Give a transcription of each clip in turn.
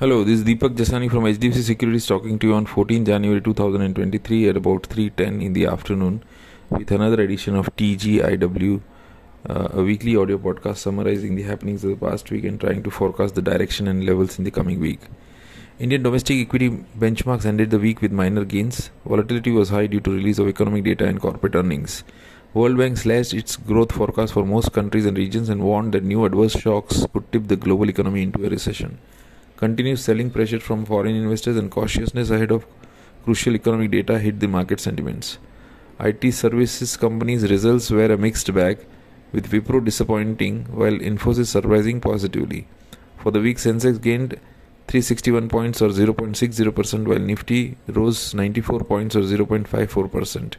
Hello, this is Deepak Jasani from HDFC Securities talking to you on 14 January 2023 at about 3:10 in the afternoon with another edition of TGIW, uh, a weekly audio podcast summarizing the happenings of the past week and trying to forecast the direction and levels in the coming week. Indian domestic equity benchmarks ended the week with minor gains. Volatility was high due to release of economic data and corporate earnings. World Bank slashed its growth forecast for most countries and regions and warned that new adverse shocks could tip the global economy into a recession. Continuous selling pressure from foreign investors and cautiousness ahead of crucial economic data hit the market sentiments. IT services companies' results were a mixed bag, with Wipro disappointing while Infosys surprising positively. For the week, Sensex gained 361 points or 0.60%, while Nifty rose 94 points or 0.54%.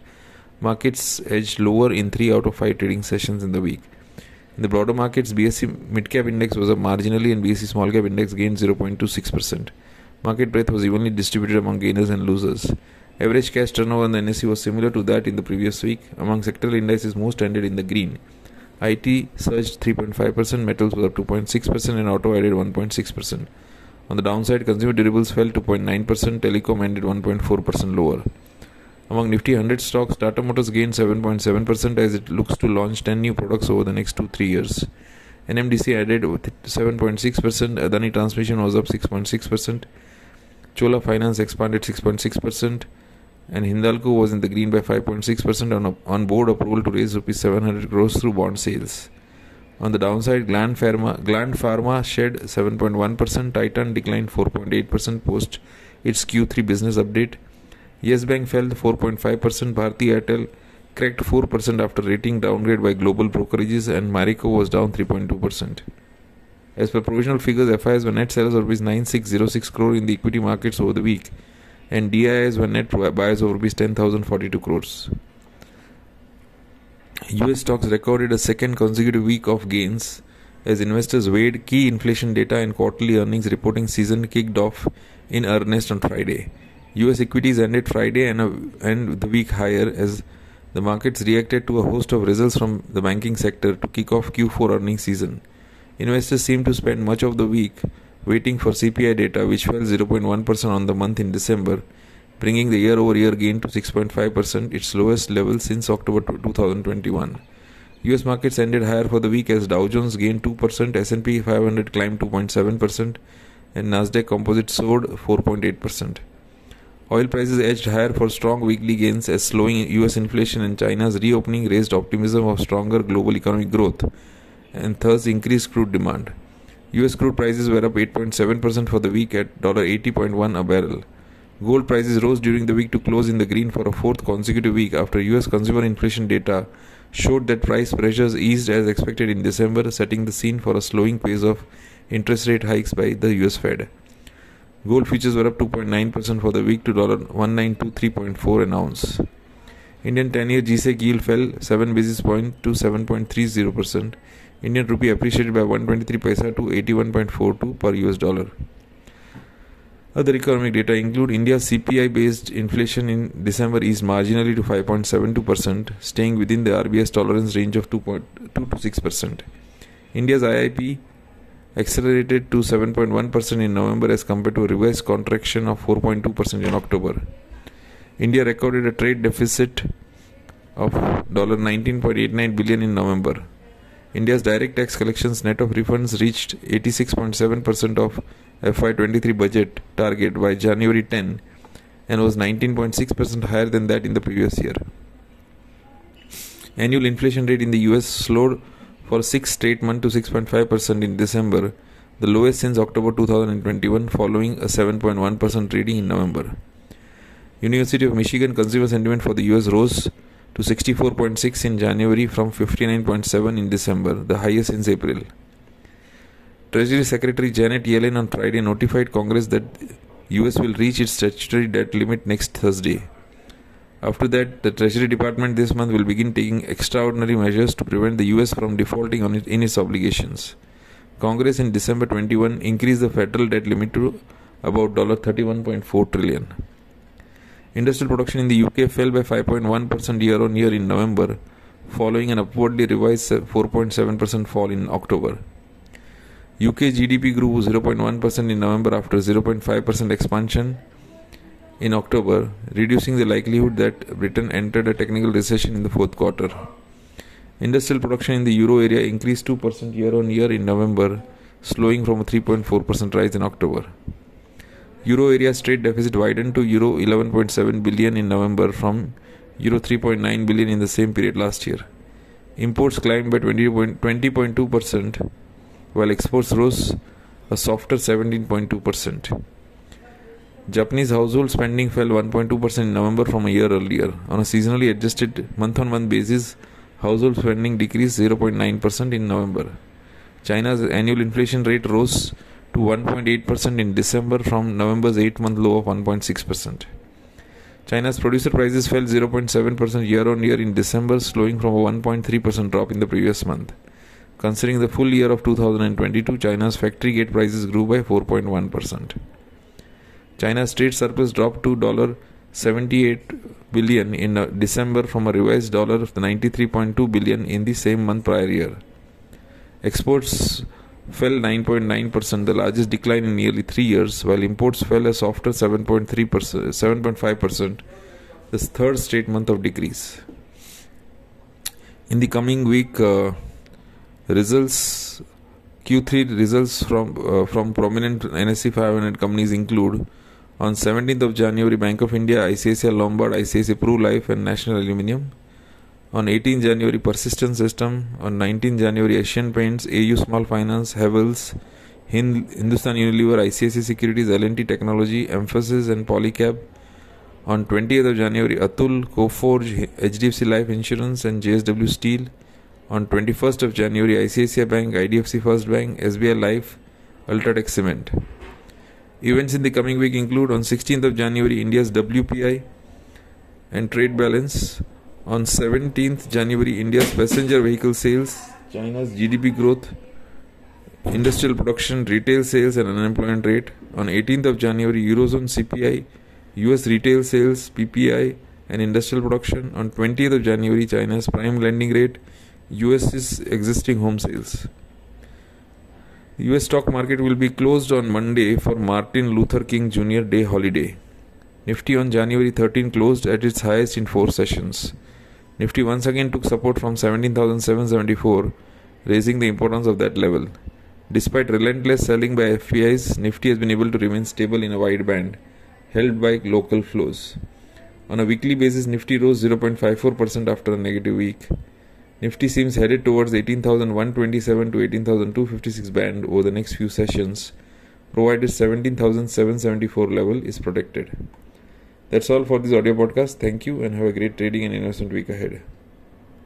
Markets edged lower in 3 out of 5 trading sessions in the week. In the broader markets, BSE mid cap index was up marginally and BSE small cap index gained 0.26%. Market breadth was evenly distributed among gainers and losers. Average cash turnover on the NSE was similar to that in the previous week. Among sectoral indices, most ended in the green. IT surged 3.5%, metals was up 2.6%, and auto added 1.6%. On the downside, consumer durables fell 2.9%, telecom ended 1.4% lower. Among Nifty 100 stocks, Tata Motors gained 7.7% as it looks to launch 10 new products over the next 2 3 years. NMDC added 7.6%, Adani Transmission was up 6.6%, Chola Finance expanded 6.6%, and Hindalco was in the green by 5.6% on, on board approval to raise rupees 700 crores through bond sales. On the downside, Gland Pharma, Gland Pharma shed 7.1%, Titan declined 4.8% post its Q3 business update. Yes Bank fell 4.5%, Bharti Airtel cracked 4% after rating downgrade by global brokerages, and Marico was down 3.2%. As per provisional figures, FIs were net sellers of rupees 9606 crore in the equity markets over the week, and DIs were net buyers of rupees 10,042 crores. US stocks recorded a second consecutive week of gains as investors weighed key inflation data and quarterly earnings reporting season kicked off in earnest on Friday. US equities ended Friday and, uh, a, and the week higher as the markets reacted to a host of results from the banking sector to kick off Q4 earnings season. Investors seemed to spend much of the week waiting for CPI data, which fell 0.1% on the month in December, bringing the year over year gain to 6.5%, its lowest level since October 2021. US markets ended higher for the week as Dow Jones gained 2%, S&P 500 climbed 2.7%, and Nasdaq Composite soared 4.8%. Oil prices edged higher for strong weekly gains as slowing US inflation and China's reopening raised optimism of stronger global economic growth and thus increased crude demand. US crude prices were up 8.7% for the week at $80.1 a barrel. Gold prices rose during the week to close in the green for a fourth consecutive week after US consumer inflation data showed that price pressures eased as expected in December, setting the scene for a slowing pace of interest rate hikes by the US Fed. Gold futures were up 2.9% for the week to $1923.4 an ounce. Indian 10-year GSEC yield fell 7 basis points to 7.30%. Indian rupee appreciated by 123 paisa to 81.42 per US dollar. Other economic data include India's CPI based inflation in December eased marginally to 5.72%, staying within the RBI's tolerance range of 2.2 to 6%. India's IIP accelerated to 7.1% in November as compared to a revised contraction of 4.2% in October. India recorded a trade deficit of 19.89 billion in November. India's direct tax collections net of refunds reached 86.7% of FY23 budget target by January 10 and was 19.6% higher than that in the previous year. Annual inflation rate in the US slowed for six straight months to 6.5% in December, the lowest since October 2021, following a 7.1% reading in November. University of Michigan consumer sentiment for the US rose to 64.6 in January from 59.7 in December, the highest since April. Treasury Secretary Janet Yellen on Friday notified Congress that US will reach its statutory debt limit next Thursday. After that, the Treasury Department this month will begin taking extraordinary measures to prevent the US from defaulting on it in its obligations. Congress in December 21 increased the federal debt limit to about 31.4 trillion. Industrial production in the UK fell by 5.1% year on year in November, following an upwardly revised 4.7% fall in October. UK GDP grew 0.1% in November after 0.5% expansion in October, reducing the likelihood that Britain entered a technical recession in the fourth quarter. Industrial production in the euro area increased 2% year on year in November, slowing from a 3.4% rise in October. Euro area trade deficit widened to euro 11.7 billion in November from euro 3.9 billion in the same period last year. Imports climbed by 20.2%, while exports rose a softer 17.2%. Japanese household spending fell 1.2% in November from a year earlier. On a seasonally adjusted month on month basis, household spending decreased 0.9% in November. China's annual inflation rate rose to 1.8% in December from November's 8 month low of 1.6%. China's producer prices fell 0.7% year on year in December, slowing from a 1.3% drop in the previous month. Considering the full year of 2022, China's factory gate prices grew by 4.1%. China's trade surplus dropped to 78 billion in uh, December from a revised dollar of $93.2 billion in the same month prior year. Exports fell 9.9%, the largest decline in nearly three years, while imports fell a softer 7.3%, 7.5%, the third straight month of decrease. In the coming week, uh, results Q3 results from uh, from prominent NSE 500 companies include on 17th of January Bank of India, ICICI Lombard, ICICI Pru Life and National Aluminium on 18 January, Persistent System. On 19 January, Asian Paints, AU Small Finance, Havells, Hind, Hindustan Unilever, ICICI Securities, L&T Technology, Mphasis and Polycab. On 20th of January, Atul, Coforge, HDFC Life Insurance and JSW Steel. On 21st of January, ICICI Bank, IDFC First Bank, SBI Life, Ultratech Cement. Events in the coming week include on 16th of January, India's WPI and trade balance. On 17th January, India's passenger vehicle sales, China's GDP growth, industrial production, retail sales, and unemployment rate. On 18th of January, Eurozone CPI, US retail sales, PPI, and industrial production. On 20th of January, China's prime lending rate, US's existing home sales. US stock market will be closed on Monday for Martin Luther King Jr. Day holiday. Nifty on January 13 closed at its highest in four sessions. Nifty once again took support from 17,774, raising the importance of that level. Despite relentless selling by FPIs, Nifty has been able to remain stable in a wide band, held by local flows. On a weekly basis, Nifty rose 0.54% after a negative week. Nifty seems headed towards 18,127 to 18,256 band over the next few sessions, provided 17,774 level is protected. That's all for this audio podcast. Thank you and have a great trading and investment week ahead.